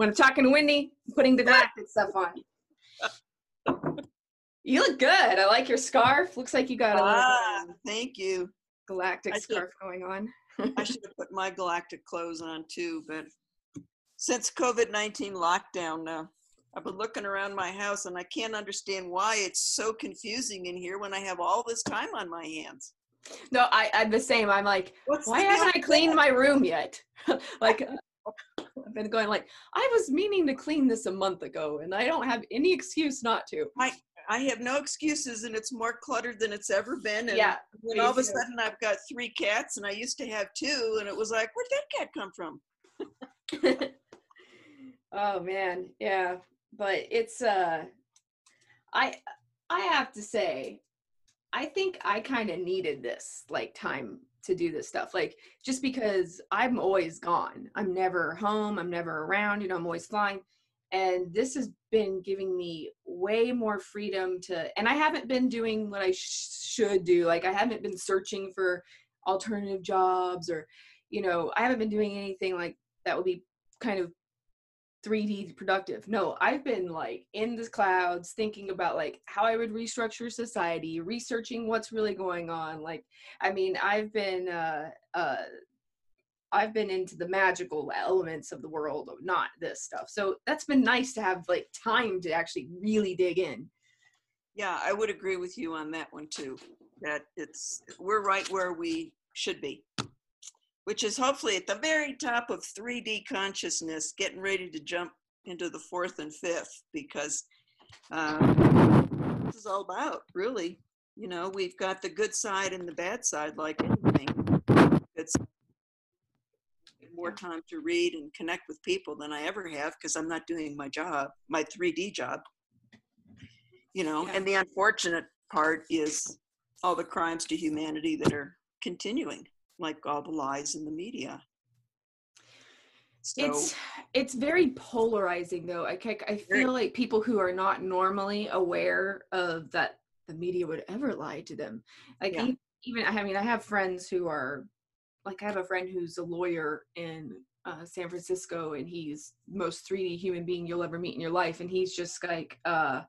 when I'm talking to Wendy, I'm putting the galactic stuff on. You look good. I like your scarf. Looks like you got a ah, thank you. galactic scarf going on. I should have put my galactic clothes on too, but since COVID 19 lockdown, uh, I've been looking around my house and I can't understand why it's so confusing in here when I have all this time on my hands. No, I, I'm the same. I'm like, What's why haven't I cleaned my room yet? like, been going like, I was meaning to clean this a month ago, and I don't have any excuse not to. I I have no excuses and it's more cluttered than it's ever been. And Yeah, when all of a sudden I've got three cats and I used to have two, and it was like, where'd that cat come from? oh man, yeah. But it's uh I I have to say, I think I kind of needed this like time to do this stuff. Like just because I'm always gone. I'm never home, I'm never around, you know, I'm always flying. And this has been giving me way more freedom to and I haven't been doing what I sh- should do. Like I haven't been searching for alternative jobs or you know, I haven't been doing anything like that would be kind of 3D productive. No, I've been like in the clouds thinking about like how I would restructure society, researching what's really going on. Like, I mean, I've been uh uh I've been into the magical elements of the world, not this stuff. So that's been nice to have like time to actually really dig in. Yeah, I would agree with you on that one too. That it's we're right where we should be, which is hopefully at the very top of 3D consciousness, getting ready to jump into the fourth and fifth because uh, this is all about really. You know, we've got the good side and the bad side, like anything. It's more time to read and connect with people than I ever have because I'm not doing my job, my 3D job you know Yeah. and the unfortunate part is all the crimes to humanity that are continuing like all the lies in the media so It's it's very polarizing though. I I feel like people who are not normally aware of that the media would ever lie to them. Like Yeah. e- even I mean I have friends who are like I have a friend who's a lawyer in uh, San Francisco and he's most 3D human being you'll ever meet in your life and he's just like uh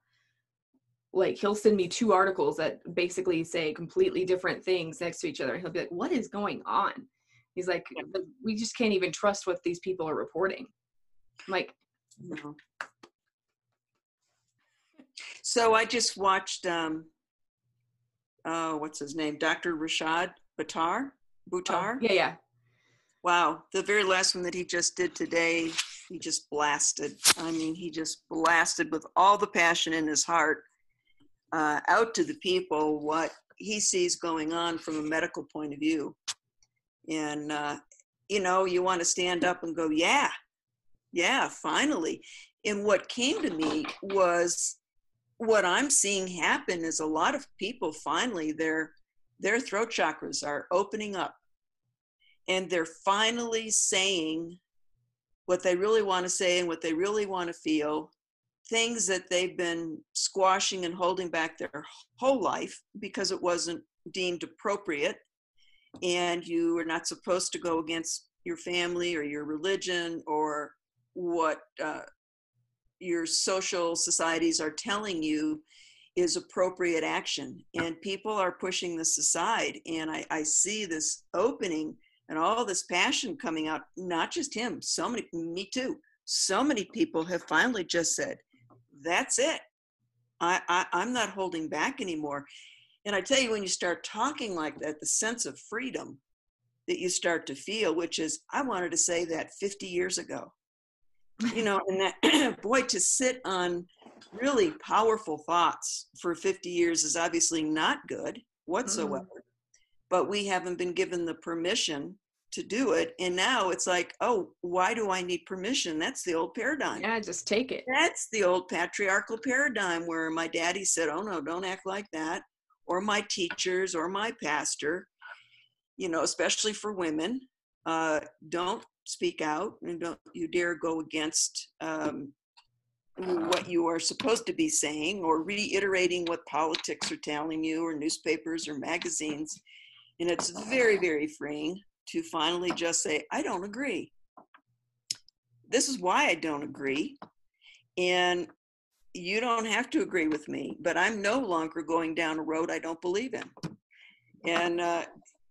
like he'll send me two articles that basically say completely different things next to each other and he'll be like what is going on he's like. We just can't even trust what these people are reporting I'm like know. so i just watched um oh what's his name dr Rashid Buttar Buttar. oh, yeah yeah Wow, the very last one that he just did today, he just blasted. I mean, he just blasted with all the passion in his heart uh, out to the people what he sees going on from a medical point of view. And, uh, you know, you want to stand up and go, yeah, yeah, finally. And what came to me was what I'm seeing happen is a lot of people finally, their, their throat chakras are opening up and they're finally saying what they really want to say and what they really want to feel things that they've been squashing and holding back their whole life because it wasn't deemed appropriate. And you are not supposed to go against your family or your religion or what uh, your social societies are telling you is appropriate action. And people are pushing this aside and I, I see this opening and all this passion coming out not just him so many me too. So many people have finally just said that's it. I, I i'm not holding back anymore. And i tell you when you start talking like that the sense of freedom that you start to feel which is i wanted to say that 50 years ago. You know and that boy to sit on really powerful thoughts for 50 years is obviously not good mm-hmm. whatsoever. But we haven't been given the permission to do it and now it's like oh why do i need permission? That's the old paradigm. Yeah just take it. That's the old patriarchal paradigm where my daddy said oh no don't act like that or my teachers or my pastor you know especially for women uh, don't speak out and don't you dare go against um, what you are supposed to be saying or reiterating what politics are telling you or newspapers or magazines and it's very very freeing to finally just say i don't agree this is why I don't agree. And you don't have to agree with me, but I'm no longer going down a road I don't believe in. And uh,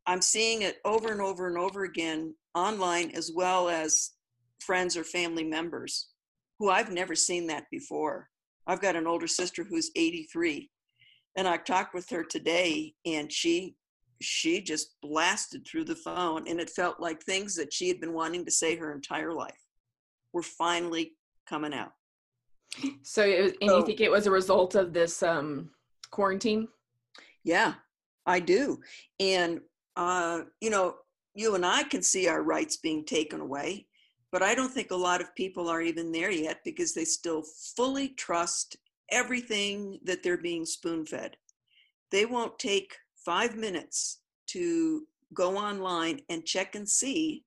I'm seeing it over and over and over again online, as well as friends or family members who I've never seen that before. I've got an older sister who's 83, and I talked with her today, and she she just blasted through the phone, and it felt like things that she had been wanting to say her entire life were finally coming out. So, it was, and so, you think it was a result of this um, quarantine? Yeah, I do. And, uh, you know, you and I can see our rights being taken away, but I don't think a lot of people are even there yet because they still fully trust everything that they're being spoon fed. They won't take five minutes to go online and check and see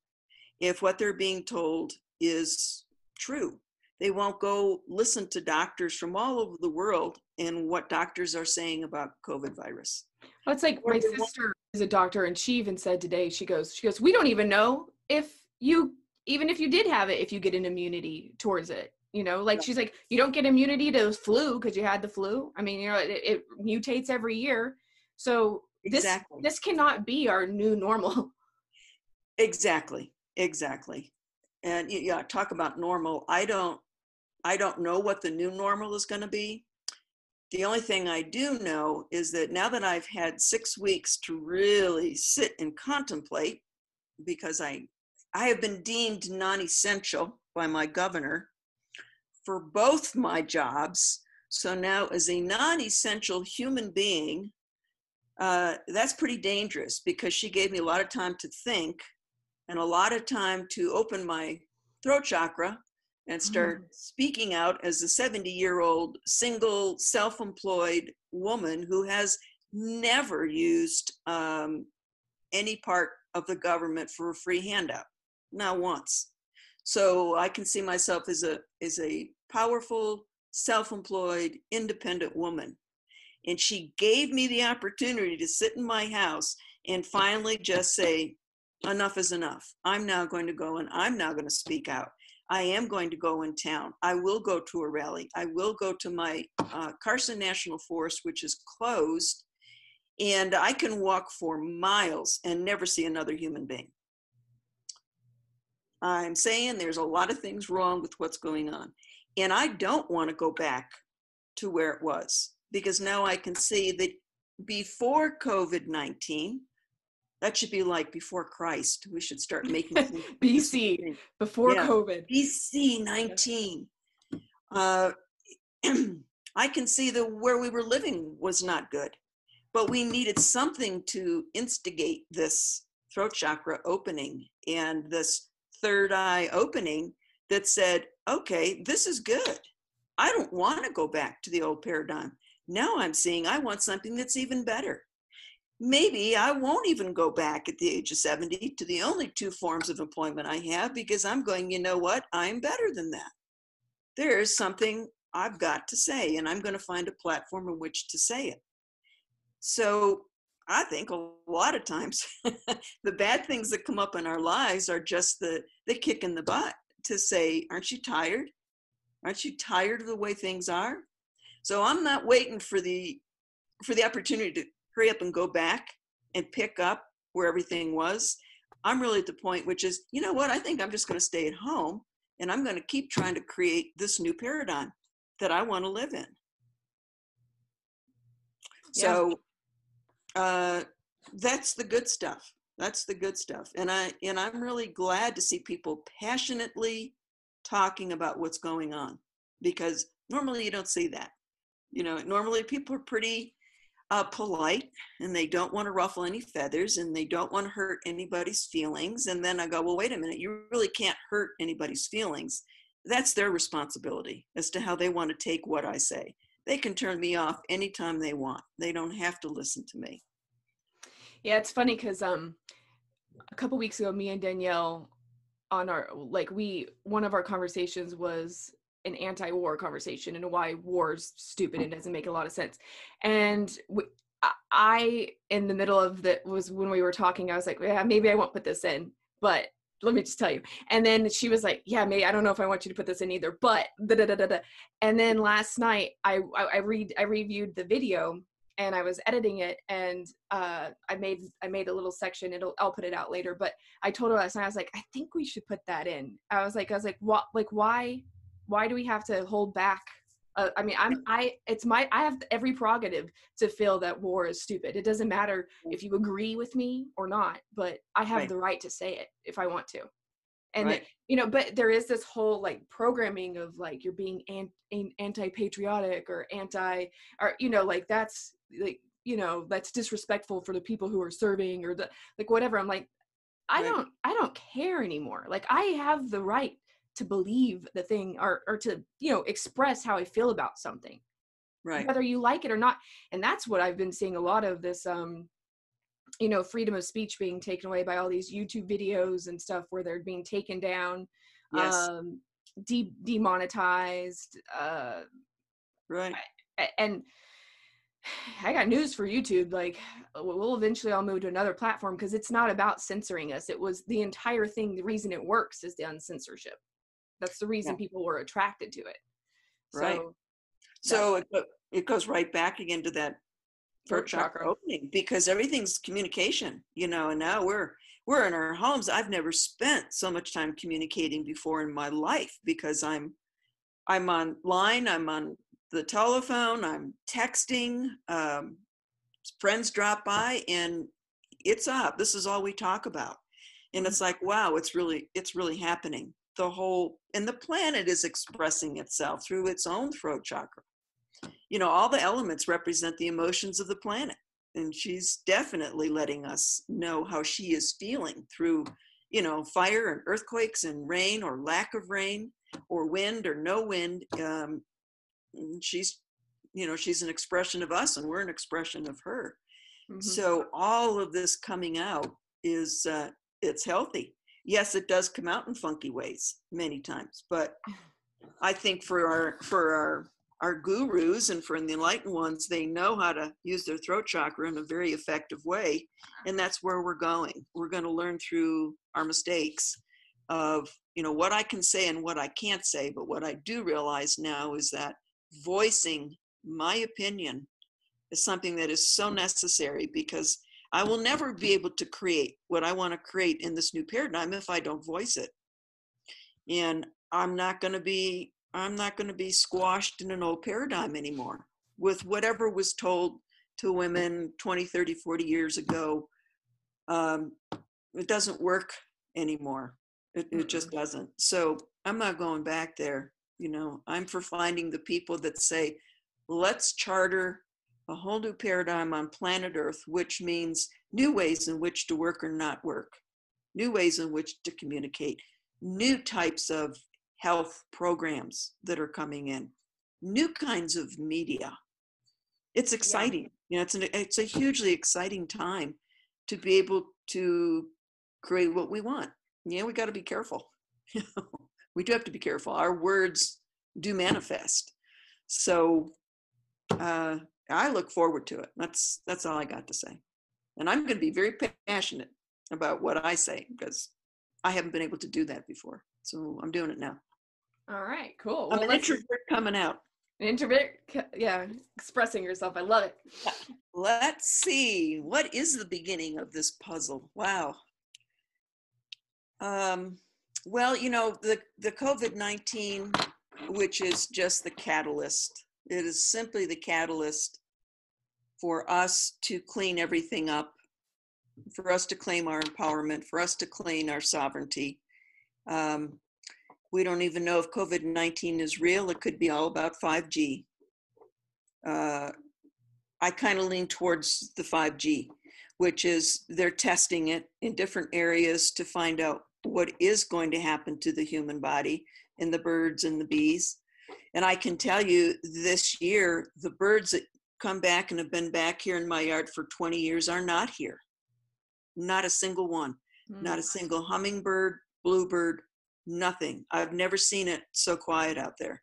if what they're being told is true they won't go listen to doctors from all over the world and what doctors are saying about COVID virus. Well, it's like my sister is a doctor and she even said today, she goes, she goes, we don't even know if you, even if you did have it, if you get an immunity towards it. You know, like yeah. she's like, you don't get immunity to flu because you had the flu. I mean, you know, it, it mutates every year. So this exactly. this cannot be our new normal. Exactly. Exactly. And yeah, talk about normal. I don't I don't know what the new normal is going to be. The only thing I do know is that now that I've had six weeks to really sit and contemplate, because I, I have been deemed non essential by my governor for both my jobs. So now, as a non essential human being, uh, that's pretty dangerous because she gave me a lot of time to think and a lot of time to open my throat chakra and start mm. speaking out as a 70 year old single self employed woman who has never used um, any part of the government for a free handout, not once. So I can see myself as a as a powerful, self-employed, independent woman. And she gave me the opportunity to sit in my house and finally just say, enough is enough. I'm now going to go and I'm now going to speak out. I am going to go in town. I will go to a rally. I will go to my uh, Carson National Forest, which is closed, and I can walk for miles and never see another human being. I'm saying there's a lot of things wrong with what's going on. And I don't want to go back to where it was because now I can see that before COVID 19, that should be like before Christ. We should start making BC before yeah. COVID. BC 19. Uh, I can see that where we were living was not good, but we needed something to instigate this throat chakra opening and this third eye opening that said, okay, this is good. I don't want to go back to the old paradigm. Now I'm seeing I want something that's even better maybe I won't even go back at the age of 70 to the only two forms of employment I have because I'm going, you know what? I'm better than that. There is something I've got to say, and I'm going to find a platform in which to say it. So I think a lot of times the bad things that come up in our lives are just the, the kick in the butt to say, aren't you tired? Aren't you tired of the way things are? So I'm not waiting for the for the opportunity to hurry up and go back and pick up where everything was. I'm really at the point which is, you know what, I think I'm just going to stay at home and I'm going to keep trying to create this new paradigm that I want to live in. Yeah. So uh, that's the good stuff. That's the good stuff. And I and I'm really glad to see people passionately talking about what's going on because normally you don't see that. You know, normally people are pretty uh, polite and they don't want to ruffle any feathers and they don't want to hurt anybody's feelings. And then I go, well, wait a minute, you really can't hurt anybody's feelings. That's their responsibility as to how they want to take what I say. They can turn me off anytime they want. They don't have to listen to me. Yeah, it's funny because um, a couple weeks ago, me and Danielle on our like we one of our conversations was an anti-war conversation and why war is stupid and doesn't make a lot of sense. And we, I, in the middle of that was when we were talking, I was like, yeah, maybe I won't put this in, but let me just tell you. And then she was like, yeah, maybe I don't know if I want you to put this in either, but da da da da. da. And then last night I I, I read I reviewed the video and I was editing it and uh, I made I made a little section. It'll I'll put it out later. But I told her last night I was like, I think we should put that in. I was like I was like what like why why do we have to hold back uh, i mean i'm i it's my i have every prerogative to feel that war is stupid it doesn't matter if you agree with me or not but i have Right. the right to say it if i want to and Right. you know but there is this whole like programming of like you're being an, an, anti-patriotic or anti or you know like that's like you know that's disrespectful for the people who are serving or the like whatever i'm like i Right. don't i don't care anymore like i have the right to believe the thing or or to you know express how i feel about something Right. whether you like it or not and that's what i've been seeing a lot of this um you know freedom of speech being taken away by all these youtube videos and stuff where they're being taken down Yes. um de- demonetized uh right. and I got news for YouTube. Like, we'll eventually all move to another platform because it's not about censoring us. It was the entire thing. The reason it works is the uncensorship. That's the reason Yeah. people were attracted to it. Right. So, So it, it goes right back again to that Throat chakra chakra. opening because everything's communication, you know, and now we're we're in our homes. I've never spent so much time communicating before in my life because I'm I'm online, I'm on the telephone, I'm texting, um, friends drop by and it's up. This is all we talk about. And it's like, wow, it's really it's really happening. The whole and the planet is expressing itself through its own throat chakra. You know all the elements represent the emotions of the planet and she's definitely letting us know how she is feeling through you know fire and earthquakes and rain or lack of rain or wind or no wind um, she's you know she's an expression of us and we're an expression of her. Mhm. so all of this coming out is uh, it's healthy yes it does come out in funky ways many times but i think for our for our our gurus and for the enlightened ones they know how to use their throat chakra in a very effective way and that's where we're going. We're going to learn through our mistakes of you know what i can say and what i can't say but what i do realize now is that voicing my opinion is something that is so necessary because I will never be able to create what I want to create in this new paradigm if I don't voice it. And I'm not going to be I'm not going to be squashed in an old paradigm anymore with whatever was told to women 20, 30, 40 years ago. Um, it doesn't work anymore. It, it just doesn't. So I'm not going back there. You know, I'm for finding the people that say, let's charter a whole new paradigm on planet Earth, which means new ways in which to work or not work, new ways in which to communicate, new types of health programs that are coming in, new kinds of media. It's exciting. You know, it's an, it's a hugely exciting time to be able to create what we want. Yeah, we got to be careful. we do have to be careful. Our words do manifest. So uh, I look forward to it. That's that's all I got to say. And I'm going to be very passionate about what I say because I haven't been able to do that before. So I'm doing it now. All right, cool. I'm Well, an introvert coming out. an introvert, yeah, expressing yourself. I love it. Let's see. What is the beginning of this puzzle? Wow. Um, well, you know, the, the COVID 19, which is just the catalyst, it is simply the catalyst for us to clean everything up, for us to claim our empowerment, for us to claim our sovereignty. Um, we don't even know if COVID 19 is real. It could be all about 5G. Uh, I kind of lean towards the 5G, which is they're testing it in different areas to find out what is going to happen to the human body and the birds and the bees. And I can tell you this year, the birds that come back and have been back here in my yard for 20 years are not here. Not a single one, not a mm. single hummingbird, bluebird, nothing. I've never seen it so quiet out there.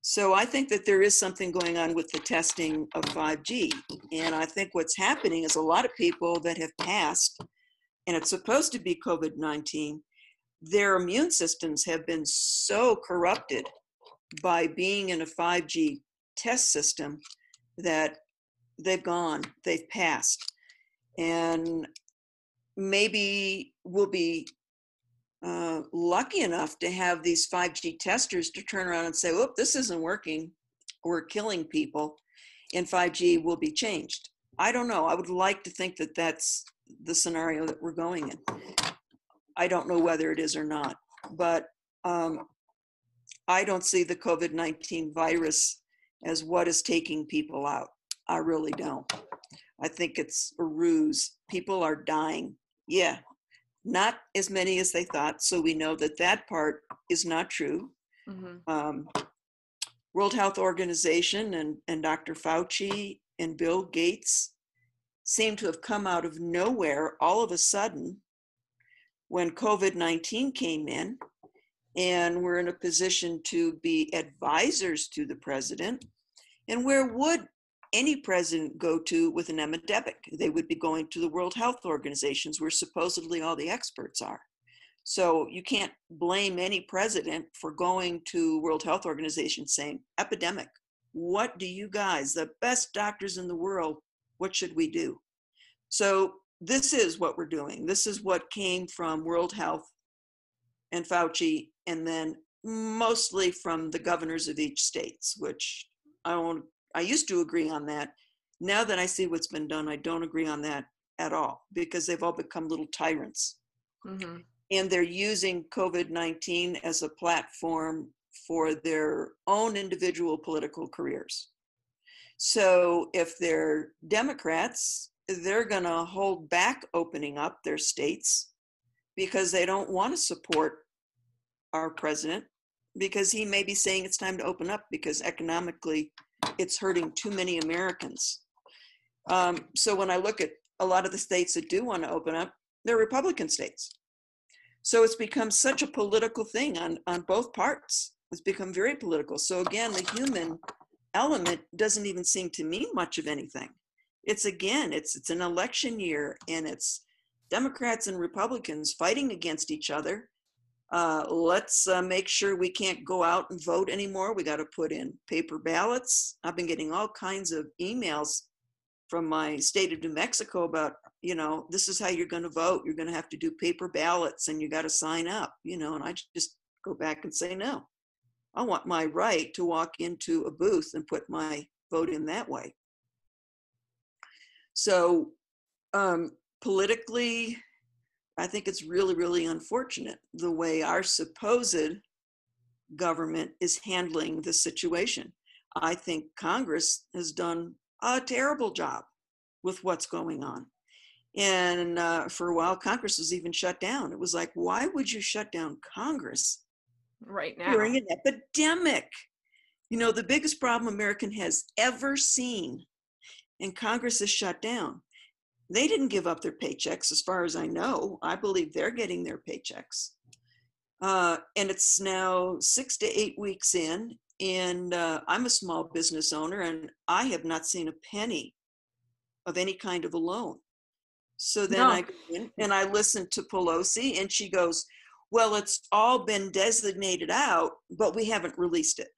So I think that there is something going on with the testing of 5G. And I think what's happening is a lot of people that have passed and it's supposed to be COVID 19, their immune systems have been so corrupted by being in a 5G test system that they've gone, they've passed. And maybe we'll be uh, lucky enough to have these 5G testers to turn around and say, "Whoop, this isn't working. We're killing people," and 5G will be changed. I don't know. I would like to think that that's the scenario that we're going in. I don't know whether it is or not, but um, I don't see the COVID 19 virus as what is taking people out. I really don't. I think it's a ruse. People are dying. Yeah, not as many as they thought. So we know that that part is not true. Mm-hmm. Um, World Health Organization and, and Dr. Fauci and Bill Gates seem to have come out of nowhere all of a sudden when COVID 19 came in, and we're in a position to be advisors to the president. And where would any president go to with an epidemic. They would be going to the World Health Organizations where supposedly all the experts are. So you can't blame any president for going to World Health Organization saying, epidemic, what do you guys, the best doctors in the world, what should we do? So this is what we're doing. This is what came from World Health and Fauci, and then mostly from the governors of each states, which I won't I used to agree on that. Now that I see what's been done, I don't agree on that at all because they've all become little tyrants. Mm-hmm. And they're using COVID 19 as a platform for their own individual political careers. So if they're Democrats, they're going to hold back opening up their states because they don't want to support our president because he may be saying it's time to open up because economically it's hurting too many Americans. Um, so when I look at a lot of the states that do want to open up, they're Republican states. So it's become such a political thing on, on both parts. It's become very political. So again, the human element doesn't even seem to mean much of anything. It's again, it's it's an election year and it's Democrats and Republicans fighting against each other uh, let's uh, make sure we can't go out and vote anymore. We got to put in paper ballots. I've been getting all kinds of emails from my state of New Mexico about, you know, this is how you're going to vote. You're going to have to do paper ballots and you got to sign up, you know, and I just go back and say, no, I want my right to walk into a booth and put my vote in that way. So, um, politically, I think it's really, really unfortunate the way our supposed government is handling the situation. I think Congress has done a terrible job with what's going on. And uh, for a while, Congress was even shut down. It was like, why would you shut down Congress right now during an epidemic? You know, the biggest problem American has ever seen, and Congress is shut down. They didn't give up their paychecks, as far as I know. I believe they're getting their paychecks. Uh, and it's now six to eight weeks in, and uh, I'm a small business owner, and I have not seen a penny of any kind of a loan. So then no. I go in and I listen to Pelosi, and she goes, "Well, it's all been designated out, but we haven't released it."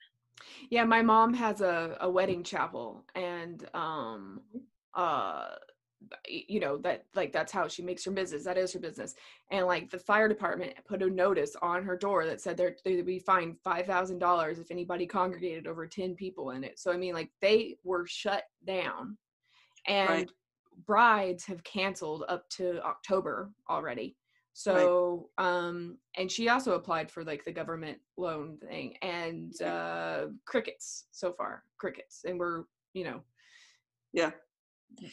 Yeah, my mom has a, a wedding chapel, and um, uh, you know that like that's how she makes her business that is her business. And like the fire department put a notice on her door that said they're they'd be fined five thousand dollars if anybody congregated over 10 people in it. So i mean like they were shut down. And right. brides have canceled up to october already. So right. um and she also applied for like the government loan thing and uh crickets so far crickets. And we're you know yeah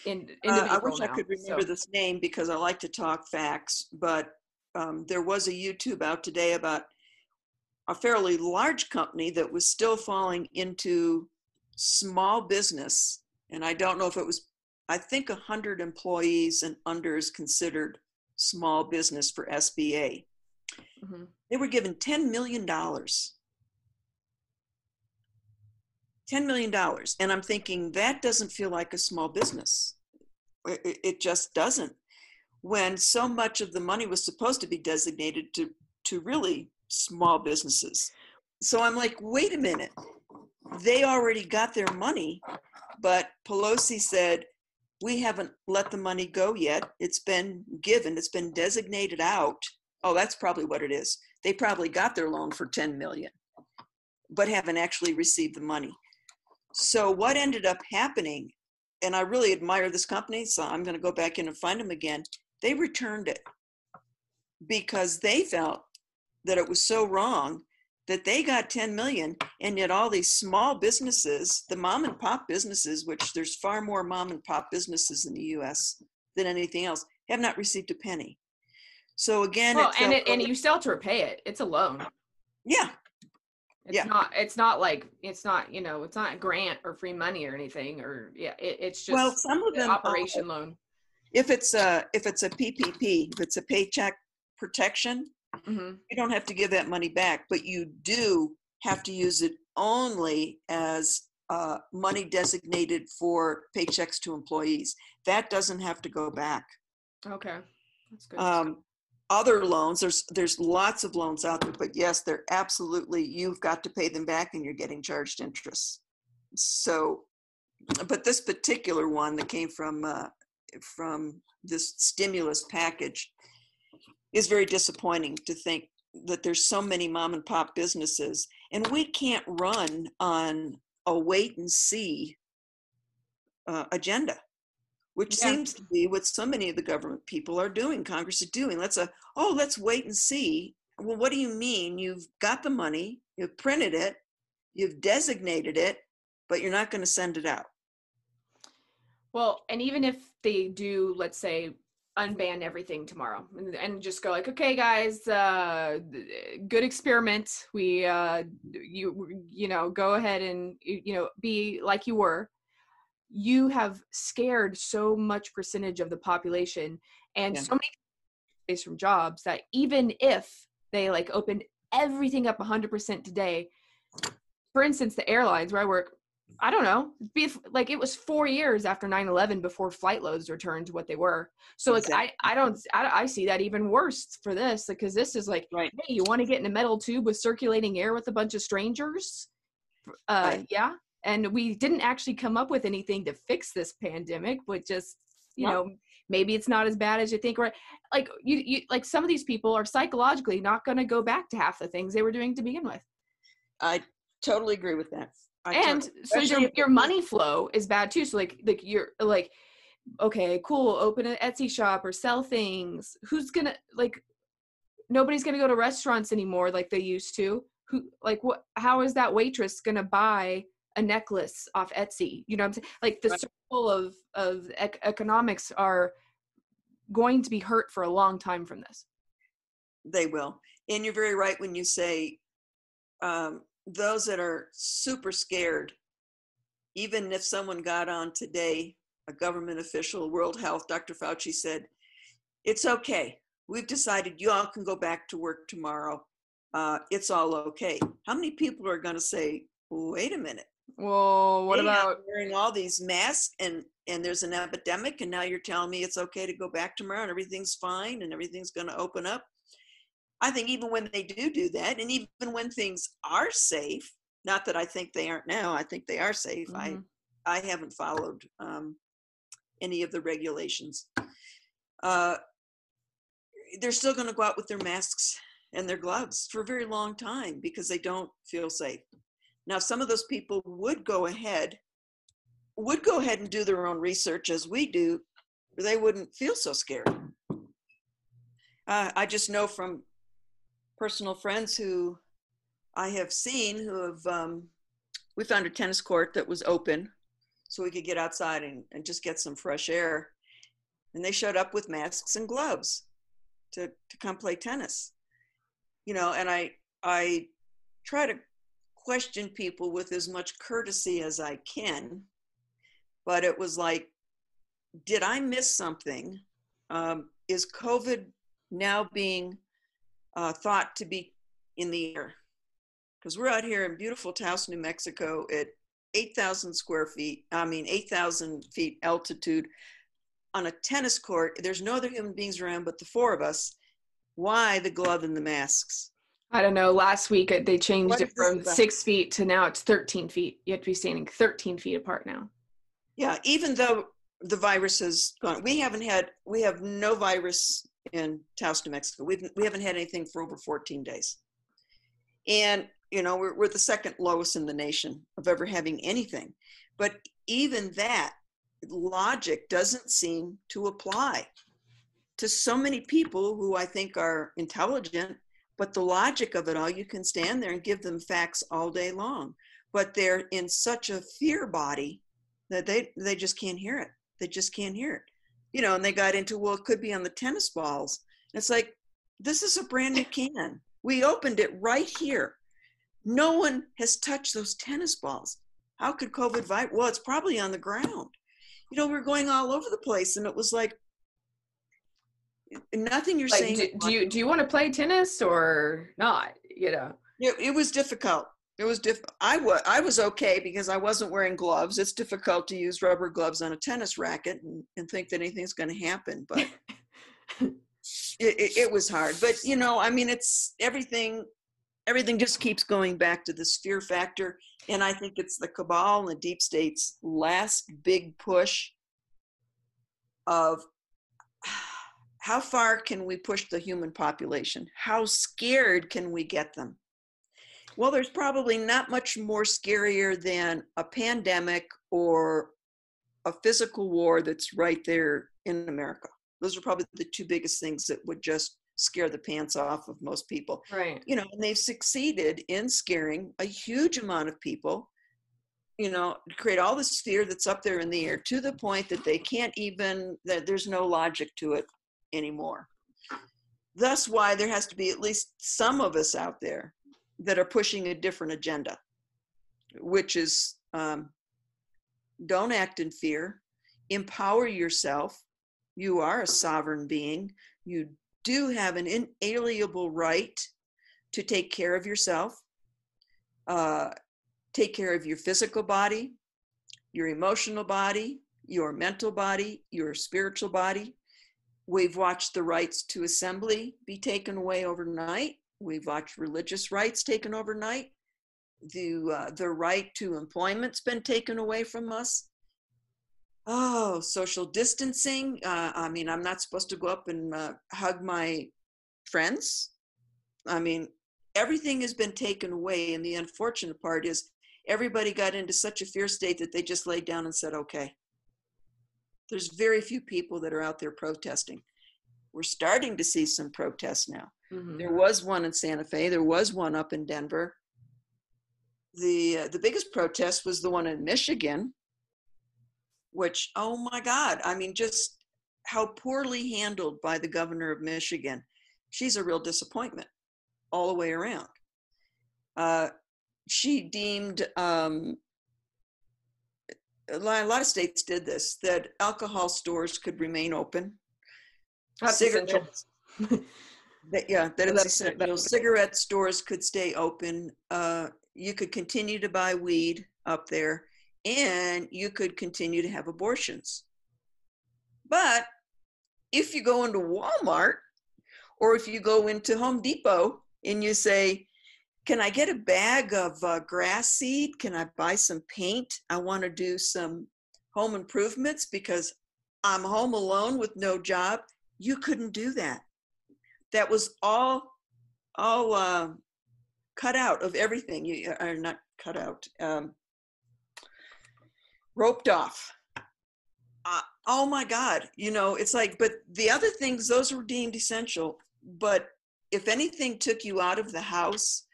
in, uh, I wish now, I could remember so. this name because I like to talk facts, but um, there was a YouTube out today about a fairly large company that was still falling into small business. And I don't know if it was, I think 100 employees and under is considered small business for SBA. Mm-hmm. They were given $10 million $10 million. And I'm thinking that doesn't feel like a small business. It, just doesn't. when so much of the money was supposed to be designated to to really small businesses. So I'm like, wait a minute. They already got their money, but Pelosi said, we haven't let the money go yet. It's been given, it's been designated out. Oh, that's probably what it is. They probably got their loan for 10 million, but haven't actually received the money. So what ended up happening, and I really admire this company, so I'm going to go back in and find them again. They returned it. Because they felt that it was so wrong that they got 10 million and yet all these small businesses the mom and pop businesses which there's far more mom and pop businesses in the us than anything else have not received a penny. So again well, and it, and you still have to repay it it's a loan. Yeah it's Yeah. not it's not like it's not you know it's not a grant or free money or anything or yeah it, it's just well some of them operation loan if it's a if it's a ppp if it's a paycheck protection hmm you don't have to give that money back, but you do have to use it only as uh, money designated for paychecks to employees. That doesn't have to go back. okay that's good Um, other loans, there's there's lots of loans out there, but yes, they're absolutely you've got to pay them back, and you're getting charged interest. So, but this particular one that came from uh, from this stimulus package is very disappointing to think that there's so many mom and pop businesses and we can't run on a wait and see uh, agenda which Yeah. seems to be what so many of the government people are doing congress is doing let's uh, oh let's wait and see well what do you mean you've got the money you've printed it you've designated it but you're not going to send it out Well, and even if they do, let's say, unban everything tomorrow and, and just go like, okay, guys, uh, good experiment. We, uh, you, you know, go ahead and you you know be like you were. You have scared so much percentage of the population and Yeah. so many days from jobs that even if they like opened everything up 100% today, for instance, the airlines where I work, I don't know. Be like it was four years after 9-11 before flight loads returned to what they were. So like Exactly. I, I don't I, I see that even worse for this because this is like right hey you want to get in a metal tube with circulating air with a bunch of strangers uh Right. yeah and we didn't actually come up with anything to fix this pandemic but just you No. know maybe it's not as bad as you think right like you, you like some of these people are psychologically not going to go back to half the things they were doing to begin with. I totally agree with that. I and so your, your money flow is bad too so like like you're like okay cool open an etsy shop or sell things. Who's gonna like nobody's gonna go to restaurants anymore like they used to. Who like what how is that waitress gonna buy a necklace off etsy you know what i'm saying? Like the Right. circle of of ec- economics are going to be hurt for a long time from this. They will. And you're very right when you say um, those that are super scared even if someone got on today a government official world health dr fauci said it's okay. We've decided you all can go back to work tomorrow. Uh, it's all okay. How many people are going to say wait a minute well what about wearing all these masks and and there's an epidemic and now you're telling me it's okay to go back tomorrow and everything's fine and everything's going to open up. I think even when they do do that and even when things are safe not that i think they aren't now i think they are safe Mhm. i i haven't followed um, any of the regulations. Uh, they're still going to go out with their masks and their gloves for a very long time because they don't feel safe now some of those people would go ahead would go ahead and do their own research as we do, they wouldn't feel so scared. Uh, I just know from personal friends who I have seen who have, um, we found a tennis court that was open so we could get outside and, and just get some fresh air. And they showed up with masks and gloves to, to come play tennis. You know, and I, I try to question people with as much courtesy as I can but it was like, did I miss something? Um, is COVID now being uh, thought to be in the air? Because we're out here in beautiful Taos, New Mexico at 8,000 square feet, I mean, 8,000 feet altitude. on a tennis court, there's no other human beings around but the four of us. Why the glove and the masks? I don't know. Last week uh, they changed What it from six feet to now it's 13 feet. You have to be standing 13 feet apart now. Yeah, even though the virus has gone, we haven't had, we have no virus in Taos, New Mexico. We've, we haven't had anything for over 14 days. And, you know, we're, we're the second lowest in the nation of ever having anything. But even that logic doesn't seem to apply to so many people who I think are intelligent, but the logic of it all, you can stand there and give them facts all day long. But they're in such a fear body that they they just can't hear it. They just can't hear it. You know, and they got into well, it could be on the tennis balls. And it's like this is a brand new can. We opened it right here. No one has touched those tennis balls. How could COVID virus? Well, it's probably on the ground. You know, we're going all over the place, and it was like nothing you're Like, saying. do, do you do you want to play tennis or not? You know. It, it was difficult. It was diff. I was I was okay because I wasn't wearing gloves. It's difficult to use rubber gloves on a tennis racket and, and think that anything's going to happen. But it, it, it was hard. But you know, I mean, it's everything. Everything just keeps going back to this fear factor, and I think it's the cabal and the deep states' last big push of how far can we push the human population? How scared can we get them? Well, there's probably not much more scarier than a pandemic or a physical war that's right there in America. Those are probably the two biggest things that would just scare the pants off of most people. Right. You know, and they've succeeded in scaring a huge amount of people, you know, create all this fear that's up there in the air to the point that they can't even, that there's no logic to it anymore. Thus, why there has to be at least some of us out there that are pushing a different agenda, which is um, don't act in fear, empower yourself. You are a sovereign being. You do have an inalienable right to take care of yourself, uh, take care of your physical body, your emotional body, your mental body, your spiritual body. We've watched the rights to assembly be taken away overnight. We've watched religious rights taken overnight. The, uh, the right to employment's been taken away from us. Oh, social distancing. Uh, I mean, I'm not supposed to go up and uh, hug my friends. I mean, everything has been taken away. And the unfortunate part is everybody got into such a fear state that they just laid down and said, okay. There's very few people that are out there protesting. We're starting to see some protests now. Mhm. There was one in Santa Fe. There was one up in Denver. The uh, the biggest protest was the one in Michigan, which oh my God! I mean, just how poorly handled by the governor of Michigan. She's a real disappointment all the way around. Uh, she deemed um, a lot of states did this that alcohol stores could remain open That's essential. that, yeah, that it's That's- essential. Cigarette stores could stay open. Uh, you could continue to buy weed up there, and you could continue to have abortions. But if you go into Walmart or if you go into Home Depot and you say, Can I get a bag of uh, grass seed? Can I buy some paint? I want to do some home improvements because I'm home alone with no job. You couldn't do that. That was all, all uh, cut out of everything. You are not cut out, um, roped off uh, oh my god you know it's like but the other things those were deemed essential but if anything took you out of the house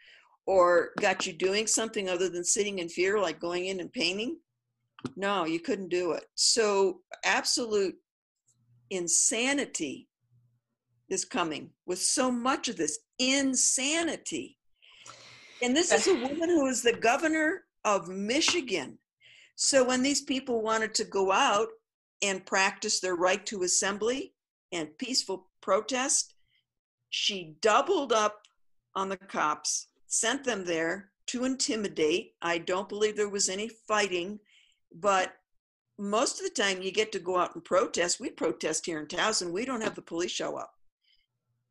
or got you doing something other than sitting in fear like going in and painting? No you couldn't do it. So absolute insanity is coming with so much of this insanity. And this is a woman who is the governor of michigan. So when these people wanted to go out and practice their right to assembly and peaceful protest, she doubled up on the cops, sent them there to intimidate. I don't believe there was any fighting, but most of the time you get to go out and protest. We protest here in Taos. We don't have the police show up.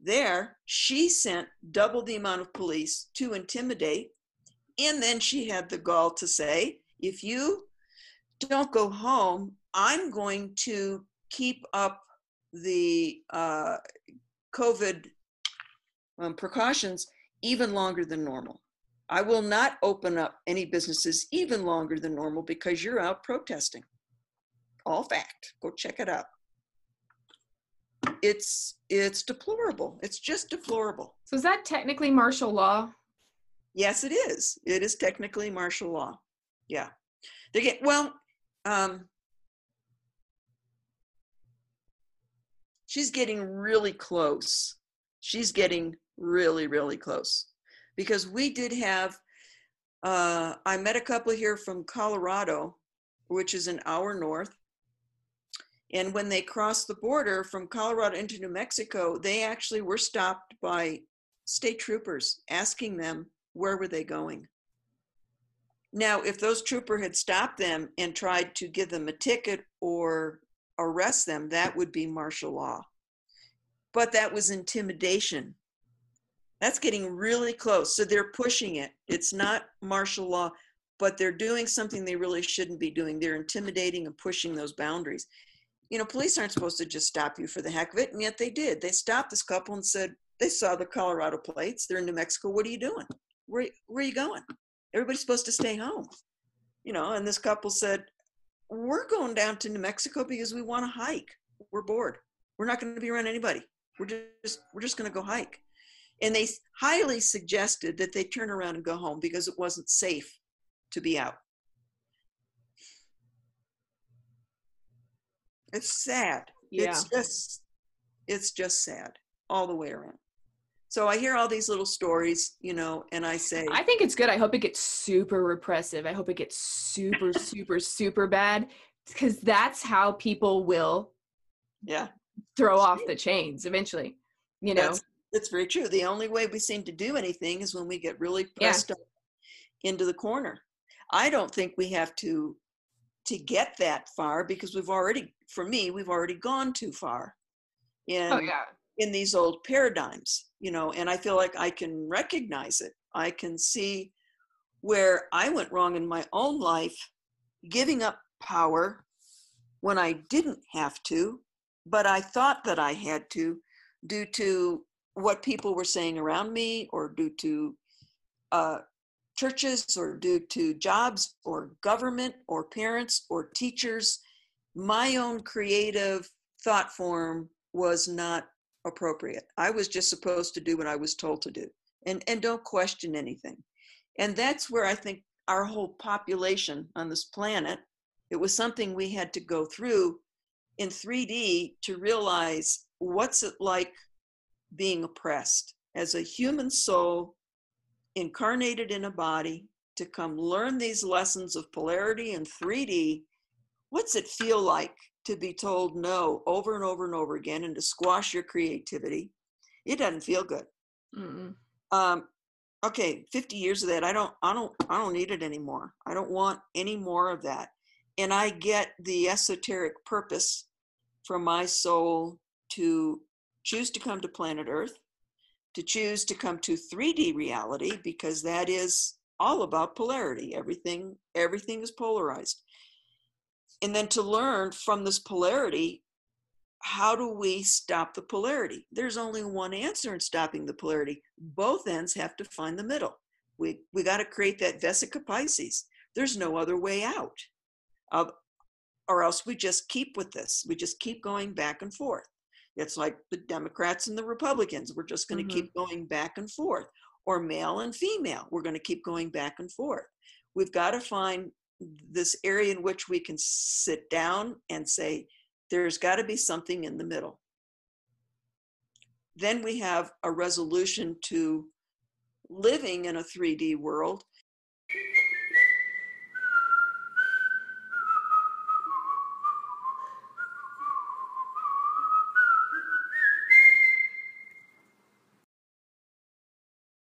There, she sent double the amount of police to intimidate. And then she had the gall to say, if you don't go home, I'm going to keep up the uh, COVID um, precautions even longer than normal. I will not open up any businesses even longer than normal because you're out protesting. All fact. Go check it out. It's it's deplorable. It's just deplorable. So is that technically martial law? Yes, it is. It is technically martial law. Yeah. They get well. Um, she's getting really close. She's getting really, really close because we did have. Uh, I met a couple here from Colorado, which is an hour north. And when they crossed the border from Colorado into New Mexico, they actually were stopped by state troopers asking them where were they going. Now, if those trooper had stopped them and tried to give them a ticket or arrest them, that would be martial law. But that was intimidation. That's getting really close. So they're pushing it. It's not martial law, but they're doing something they really shouldn't be doing. They're intimidating and pushing those boundaries. You know, police aren't supposed to just stop you for the heck of it, and yet they did. They stopped this couple and said, they saw the Colorado plates. They're in New Mexico. What are you doing? Where, where are you going? Everybody's supposed to stay home. You know, and this couple said, We're going down to New Mexico because we want to hike. We're bored. We're not going to be around anybody. We're just we're just going to go hike. And they highly suggested that they turn around and go home because it wasn't safe to be out. It's sad. Yeah. It's just it's just sad all the way around. So I hear all these little stories, you know, and I say I think it's good. I hope it gets super repressive. I hope it gets super, super, super bad because that's how people will yeah throw off the chains eventually. You know, That's, that's very true. The only way we seem to do anything is when we get really Yeah. pressed up into the corner. I don't think we have to to get that far because we've already, for me, we've already gone too far. Oh, in, oh yeah, in these old paradigms, you know, and I feel like I can recognize it. I can see where I went wrong in my own life, giving up power when I didn't have to, but I thought that I had to due to what people were saying around me or due to uh, churches or due to jobs or government or parents or teachers. My own creative thought form was not appropriate. I was just supposed to do what I was told to do and, and don't question anything. And that's where I think our whole population on this planet, it was something we had to go through in 3D to realize what's it like being oppressed as a human soul incarnated in a body to come learn these lessons of polarity and 3D. What's it feel like to be told no over and over and over again and to squash your creativity? It doesn't feel good. Um, okay, 50 years of that, I don't, I don't, I don't need it anymore. I don't want any more of that. And I get the esoteric purpose from my soul to choose to come to planet Earth, to choose to come to 3D reality, because that is all about polarity. Everything, everything is polarized. And then to learn from this polarity, how do we stop the polarity? There's only one answer in stopping the polarity. Both ends have to find the middle. We we got to create that vesica piscis. There's no other way out. Uh, or else we just keep with this. We just keep going back and forth. It's like the Democrats and the Republicans. We're just going to Mhm. keep going back and forth. Or male and female. We're going to keep going back and forth. We've got to find this area in which we can sit down and say, there's got to be something in the middle. Then we have a resolution to living in a 3D world